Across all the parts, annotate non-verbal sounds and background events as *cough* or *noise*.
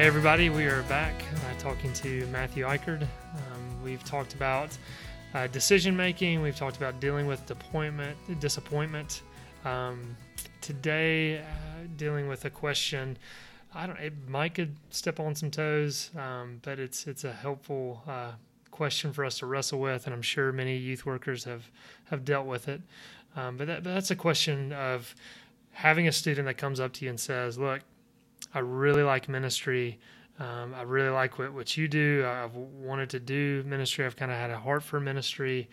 Hey, everybody, we are back uh, talking to Matthew Icard. Um, we've talked about uh, decision making, we've talked about dealing with disappointment. disappointment. Um, today, uh, dealing with a question. I don't. It might could step on some toes, um, but it's it's a helpful uh, question for us to wrestle with, and I'm sure many youth workers have have dealt with it. Um, but, that, but that's a question of having a student that comes up to you and says, "Look, I really like ministry. Um, I really like what, what you do. I've wanted to do ministry. I've kind of had a heart for ministry,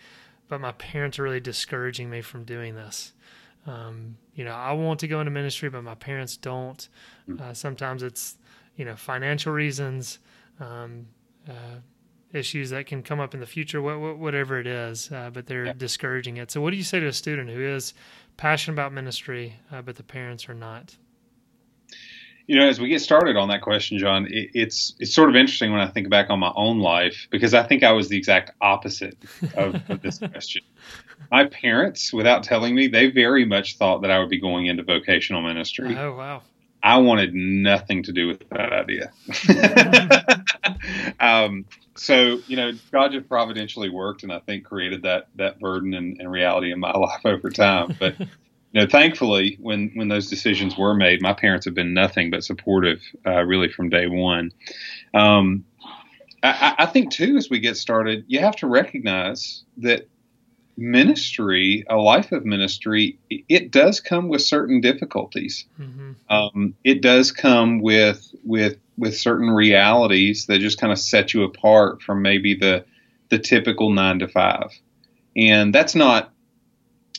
but my parents are really discouraging me from doing this. Um, you know, I want to go into ministry, but my parents don't. Uh, sometimes it's, you know, financial reasons, um, uh, issues that can come up in the future, wh- wh- whatever it is, uh, but they're Yeah. discouraging it. So, what do you say to a student who is passionate about ministry, uh, but the parents are not? You know, as we get started on that question, John, it, it's it's sort of interesting when I think back on my own life because I think I was the exact opposite of, of this *laughs* question. My parents, without telling me, they very much thought that I would be going into vocational ministry. Oh, wow. I wanted nothing to do with that idea. *laughs* um, so you know, God just providentially worked, and I think created that that burden and, and reality in my *laughs* life over time. But you know, thankfully, when when those decisions were made, my parents have been nothing but supportive, uh, really from day one. Um, I, I think too, as we get started, you have to recognize that ministry, a life of ministry, it- does come with certain difficulties. Hmm um, it does come with with with certain realities that just kind of set you apart from maybe the the typical nine to five, and that's not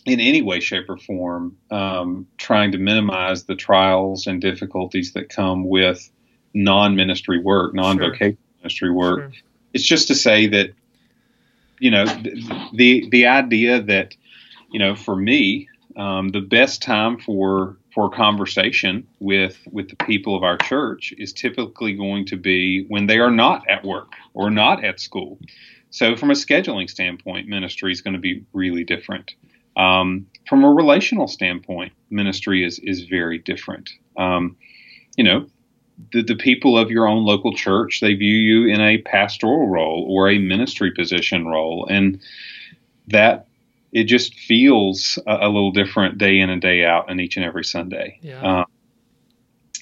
in any way, shape, or form um, trying to minimize the trials and difficulties that come with non-ministry work, non-vocational ministry work. Sure. It's just to say that you know th- the the idea that you know for me um, the best time for for conversation with with the people of our church is typically going to be when they are not at work or not at school. So from a scheduling standpoint, ministry is going to be really different. Um, from a relational standpoint, ministry is is very different. Um, you know, the, the people of your own local church they view you in a pastoral role or a ministry position role, and that it just feels a, a little different day in and day out and each and every Sunday. Yeah. Um,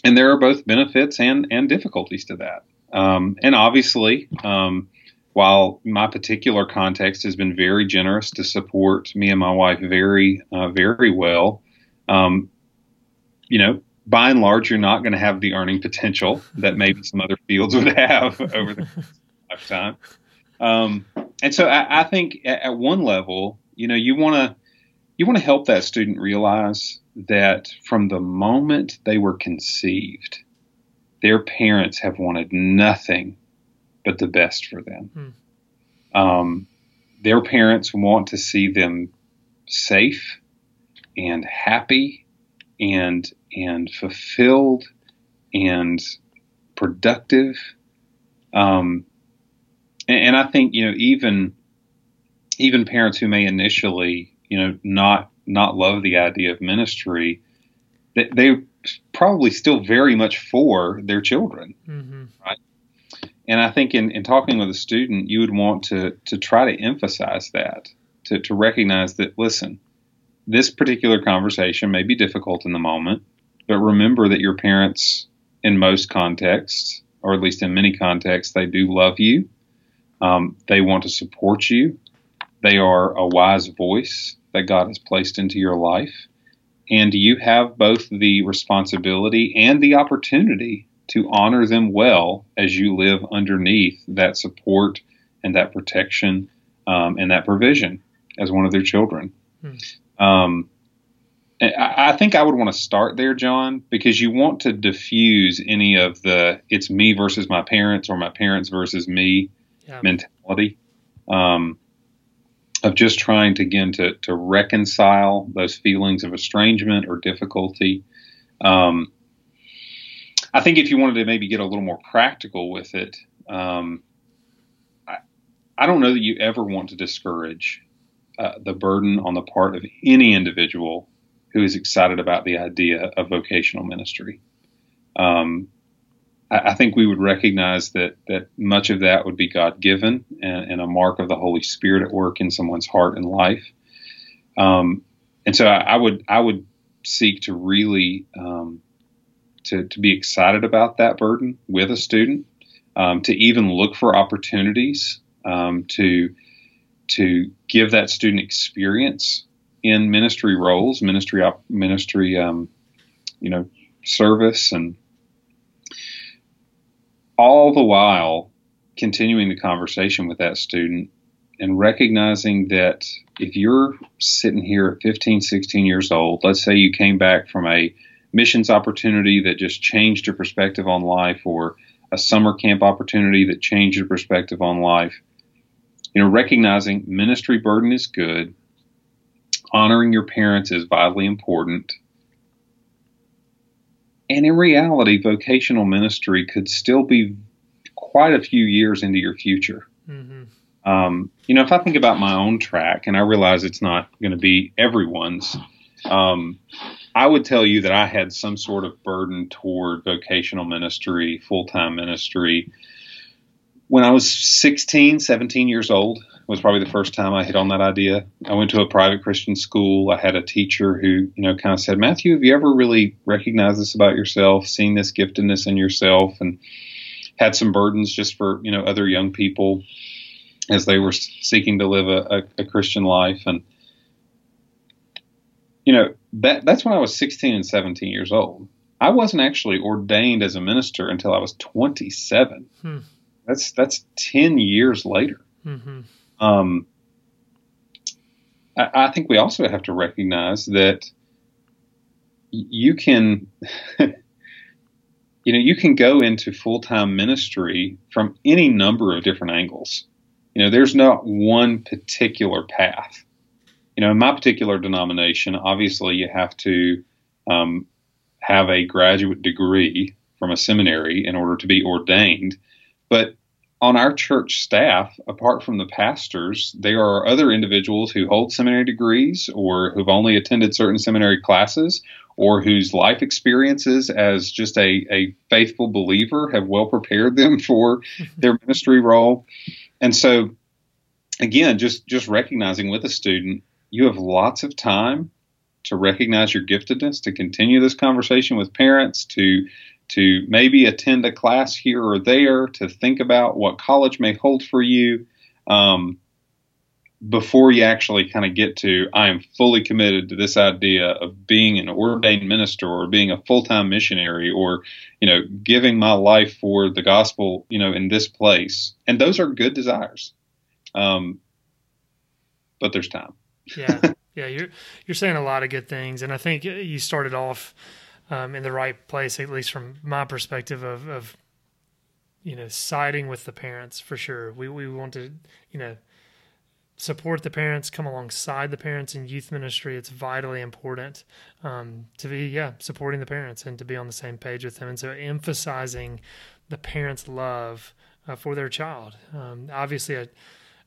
and there are both benefits and, and difficulties to that. Um, and obviously, um, while my particular context has been very generous to support me and my wife very, uh, very well, um, you know, by and large, you're not going to have the earning potential that maybe some other fields would have *laughs* over the lifetime. Um, and so I, I think at, at one level, you know, you want to you want to help that student realize that from the moment they were conceived, their parents have wanted nothing but the best for them. Um, their parents want to see them safe and happy and and fulfilled and productive. Um, and, and I think you know even even parents who may initially you know not not love the idea of ministry, they, they probably still very much for their children. hmm And I think in, in talking with a student, you would want to to try to emphasize that to to recognize that listen, this particular conversation may be difficult in the moment, but remember that your parents, in most contexts, or at least in many contexts, they do love you. Um, they want to support you. They are a wise voice that God has placed into your life. And you have both the responsibility and the opportunity to honor them well as you live underneath that support and that protection um, and that provision. as one of their children. Um, I, I think I would want to start there, John, because you want to diffuse any of the "it's me versus my parents" or "my parents versus me" Yeah. mentality um, of just trying to again to to reconcile those feelings of estrangement or difficulty. Um, I think if you wanted to maybe get a little more practical with it, um, I, I don't know that you ever want to discourage uh, the burden on the part of any individual who is excited about the idea of vocational ministry. Um, I, I think we would recognize that that much of that would be God given and, and a mark of the Holy Spirit at work in someone's heart and life. Um, and so I, I would I would seek to really um, to to be excited about that burden with a student, um, to even look for opportunities um, to to give that student experience in ministry roles, ministry op- ministry um, you know service and all the while continuing the conversation with that student and recognizing that if you're sitting here at 15, 16 years old, let's say you came back from a missions opportunity that just changed your perspective on life or a summer camp opportunity that changed your perspective on life, you know, recognizing ministry burden is good, honoring your parents is vitally important. And in reality, vocational ministry could still be quite a few years into your future. hmm Um, you know, if I think about my own track, and I realize it's not going to be everyone's, um, I would tell you that I had some sort of burden toward vocational ministry, full time ministry. When I was 16, 17 years old, was probably the first time I hit on that idea. I went to a private Christian school. I had a teacher who, you know, kind of said, Matthew, have you ever really recognized this about yourself, seen this giftedness in yourself, and had some burdens just for, you know, other young people as they were seeking to live a, a, a Christian life. And, you know, that that's when I was 16 and 17 years old. I wasn't actually ordained as a minister until I was 27. Hmm. That's that's 10 years later. hmm Um, I, I think we also have to recognize that you can, *laughs* you know, you can go into full time ministry from any number of different angles. You know, there's not one particular path. You know, in my particular denomination, obviously you have to um, have a graduate degree from a seminary in order to be ordained. But on our church staff, apart from the pastors, there are other individuals who hold seminary degrees or who've only attended certain seminary classes or whose life experiences as just a, a faithful believer have well prepared them *laughs* for *laughs* their ministry role. And so, again, just, just recognizing with a student, you have lots of time to recognize your giftedness, to continue this conversation with parents, to to maybe attend a class here or there, to think about what college may hold for you, um, before you actually kind of get to I am fully committed to this idea of being an ordained minister or being a full time missionary or you know giving my life for the gospel you know in this place. And those are good desires, um, but there's time. Yeah. Yeah you're you're saying a lot of good things and i think you started off um, in the right place at least from my perspective of, of you know siding with the parents for sure. We we want to you know support the parents come alongside the parents in youth ministry. It's vitally important um, to be yeah supporting the parents and to be on the same page with them and so emphasizing the parents love uh, for their child. Um, obviously a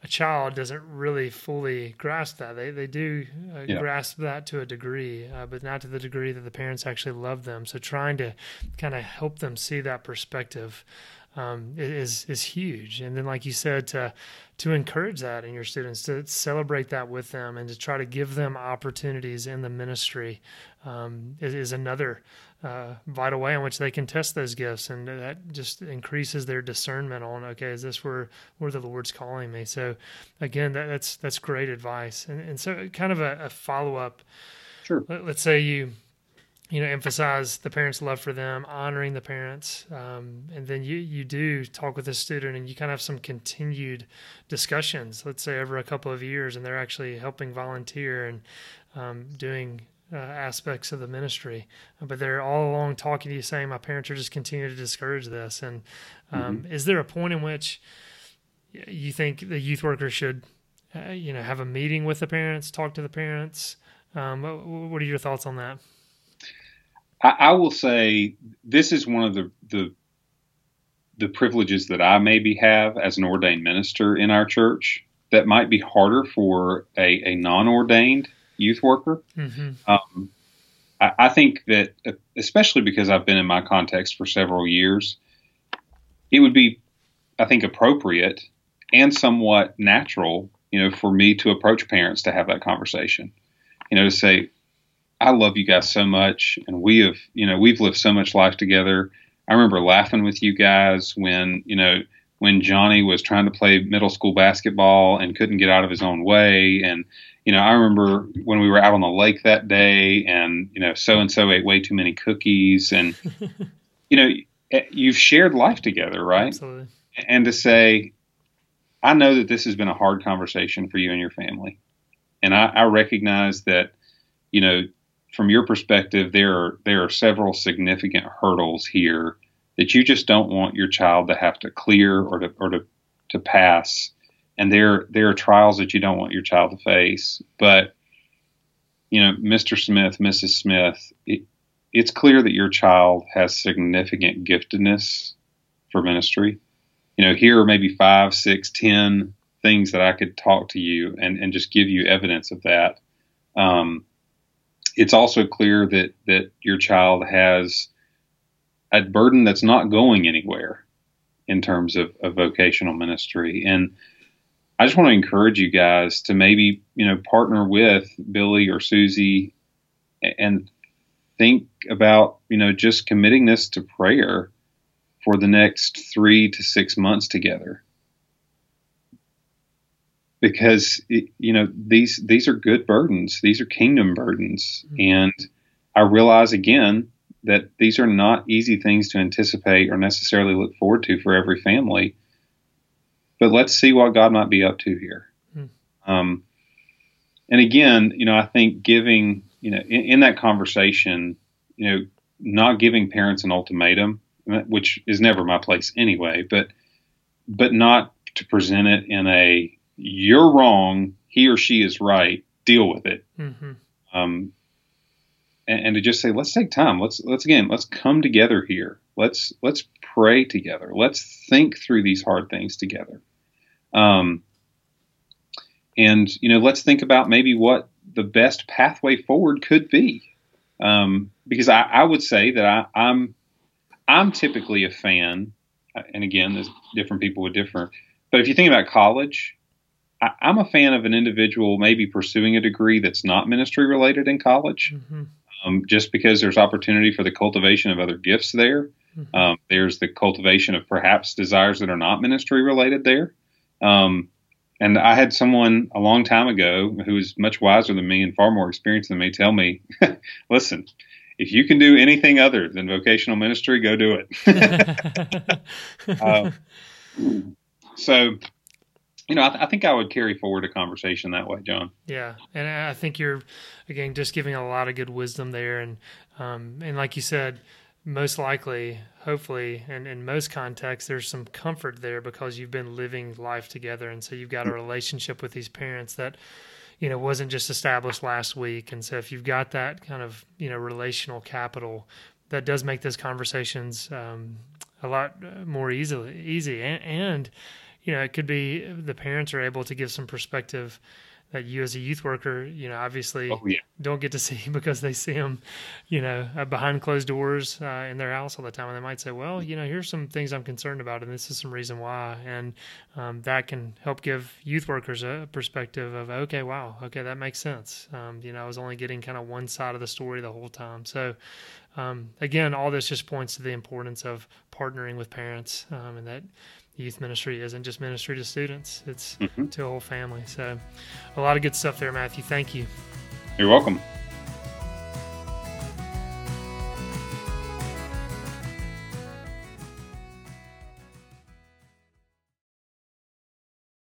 a child doesn't really fully grasp that. They they do uh, Yeah. grasp that to a degree, uh, but not to the degree that the parents actually love them. So trying to kind of help them see that perspective um, is is huge. And then, like you said, to to encourage that in your students, to celebrate that with them, and to try to give them opportunities in the ministry um, is, is another uh, vital way in which they can test those gifts, and that just increases their discernment on okay, is this where where the Lord's calling me? So, again, that, that's that's great advice, and and so kind of a, a follow up. Sure. Let, let's say you you know emphasize the parents' love for them, honoring the parents, um, and then you you do talk with the student and you kind of have some continued discussions. Let's say over a couple of years, and they're actually helping volunteer and um, doing uh, aspects of the ministry, but they're all along talking to you, saying, "My parents are just continuing to discourage this." And um, is there a point in which you think the youth worker should, uh, you know, have a meeting with the parents, talk to the parents? Um, what, what are your thoughts on that? I, I will say this is one of the, the the privileges that I maybe have as an ordained minister in our church that might be harder for a, a non-ordained youth worker. Mm-hmm. Um, I, I think that, especially because I've been in my context for several years, it would be, I think, appropriate and somewhat natural, you know, for me to approach parents to have that conversation. You know, to say, I love you guys so much, and we have, you know, we've lived so much life together. I remember laughing with you guys when, you know, when Johnny was trying to play middle school basketball and couldn't get out of his own way. And, you know, I remember when we were out on the lake that day and, you know, so and so ate way too many cookies. And, *laughs* you know, eh, you've shared life together, right? Absolutely. And to say, I know that this has been a hard conversation for you and your family. And I, I recognize that, you know, from your perspective, there are there are several significant hurdles here that you just don't want your child to have to clear or to or to, to pass. And there there are trials that you don't want your child to face. But you know, Mr. Smith, Mrs. Smith, it, it's clear that your child has significant giftedness for ministry. You know, here are maybe five, six, ten things that I could talk to you and, and just give you evidence of that. Um, it's also clear that that your child has a burden that's not going anywhere in terms of, of vocational ministry. And I just want to encourage you guys to maybe, you know, partner with Billy or Susie and think about, you know, just committing this to prayer for the next three to six months together. Because you know these these are good burdens. These are kingdom burdens. Mm-hmm. and i realize again that these are not easy things to anticipate or necessarily look forward to for every family but let's see what god might be up to here mm-hmm. um, and again you know i think giving you know in, in that conversation you know not giving parents an ultimatum which is never my place anyway but but not to present it in a you're wrong, he or she is right, deal with it. Mm-hmm. Um, and, and, to just say, let's take time. Let's let's again, let's come together here. Let's let's pray together. Let's think through these hard things together. Um, and you know, let's think about maybe what the best pathway forward could be. Um, because I, I, would say that I, I'm I'm typically a fan, and again, there's different people with different. But if you think about college, I, am a fan of an individual maybe pursuing a degree that's not ministry related in college, mm-hmm. um, just because there's opportunity for the cultivation of other gifts there. Mm-hmm. Um, there's the cultivation of perhaps desires that are not ministry related there. Um, and I had someone a long time ago who was much wiser than me and far more experienced than me tell me, *laughs* listen, if you can do anything other than vocational ministry, go do it. *laughs* uh, so you know, I, th- I, think I would carry forward a conversation that way, John. Yeah, and I think you're again just giving a lot of good wisdom there, and um, and like you said, most likely, hopefully, and in most contexts, there's some comfort there because you've been living life together, and so you've got a relationship with these parents that you know wasn't just established last week, and so if you've got that kind of you know relational capital, that does make those conversations um, a lot more easily easy. And, and you know, it could be the parents are able to give some perspective that you as a youth worker, you know, obviously oh, yeah. don't get to see *laughs* because they see them, you know, uh, behind closed doors uh, in their house all the time. And they might say, well, you know, here's some things I'm concerned about, and this is some reason why. And um, that can help give youth workers a perspective of, okay, wow, okay, that makes sense. Um, you know, I was only getting kind of one side of the story the whole time. So, um, again, all this just points to the importance of partnering with parents um, and that youth ministry isn't just ministry to students, it's mm-hmm. to a whole family. So, a lot of good stuff there, Matthew. Thank you. You're welcome.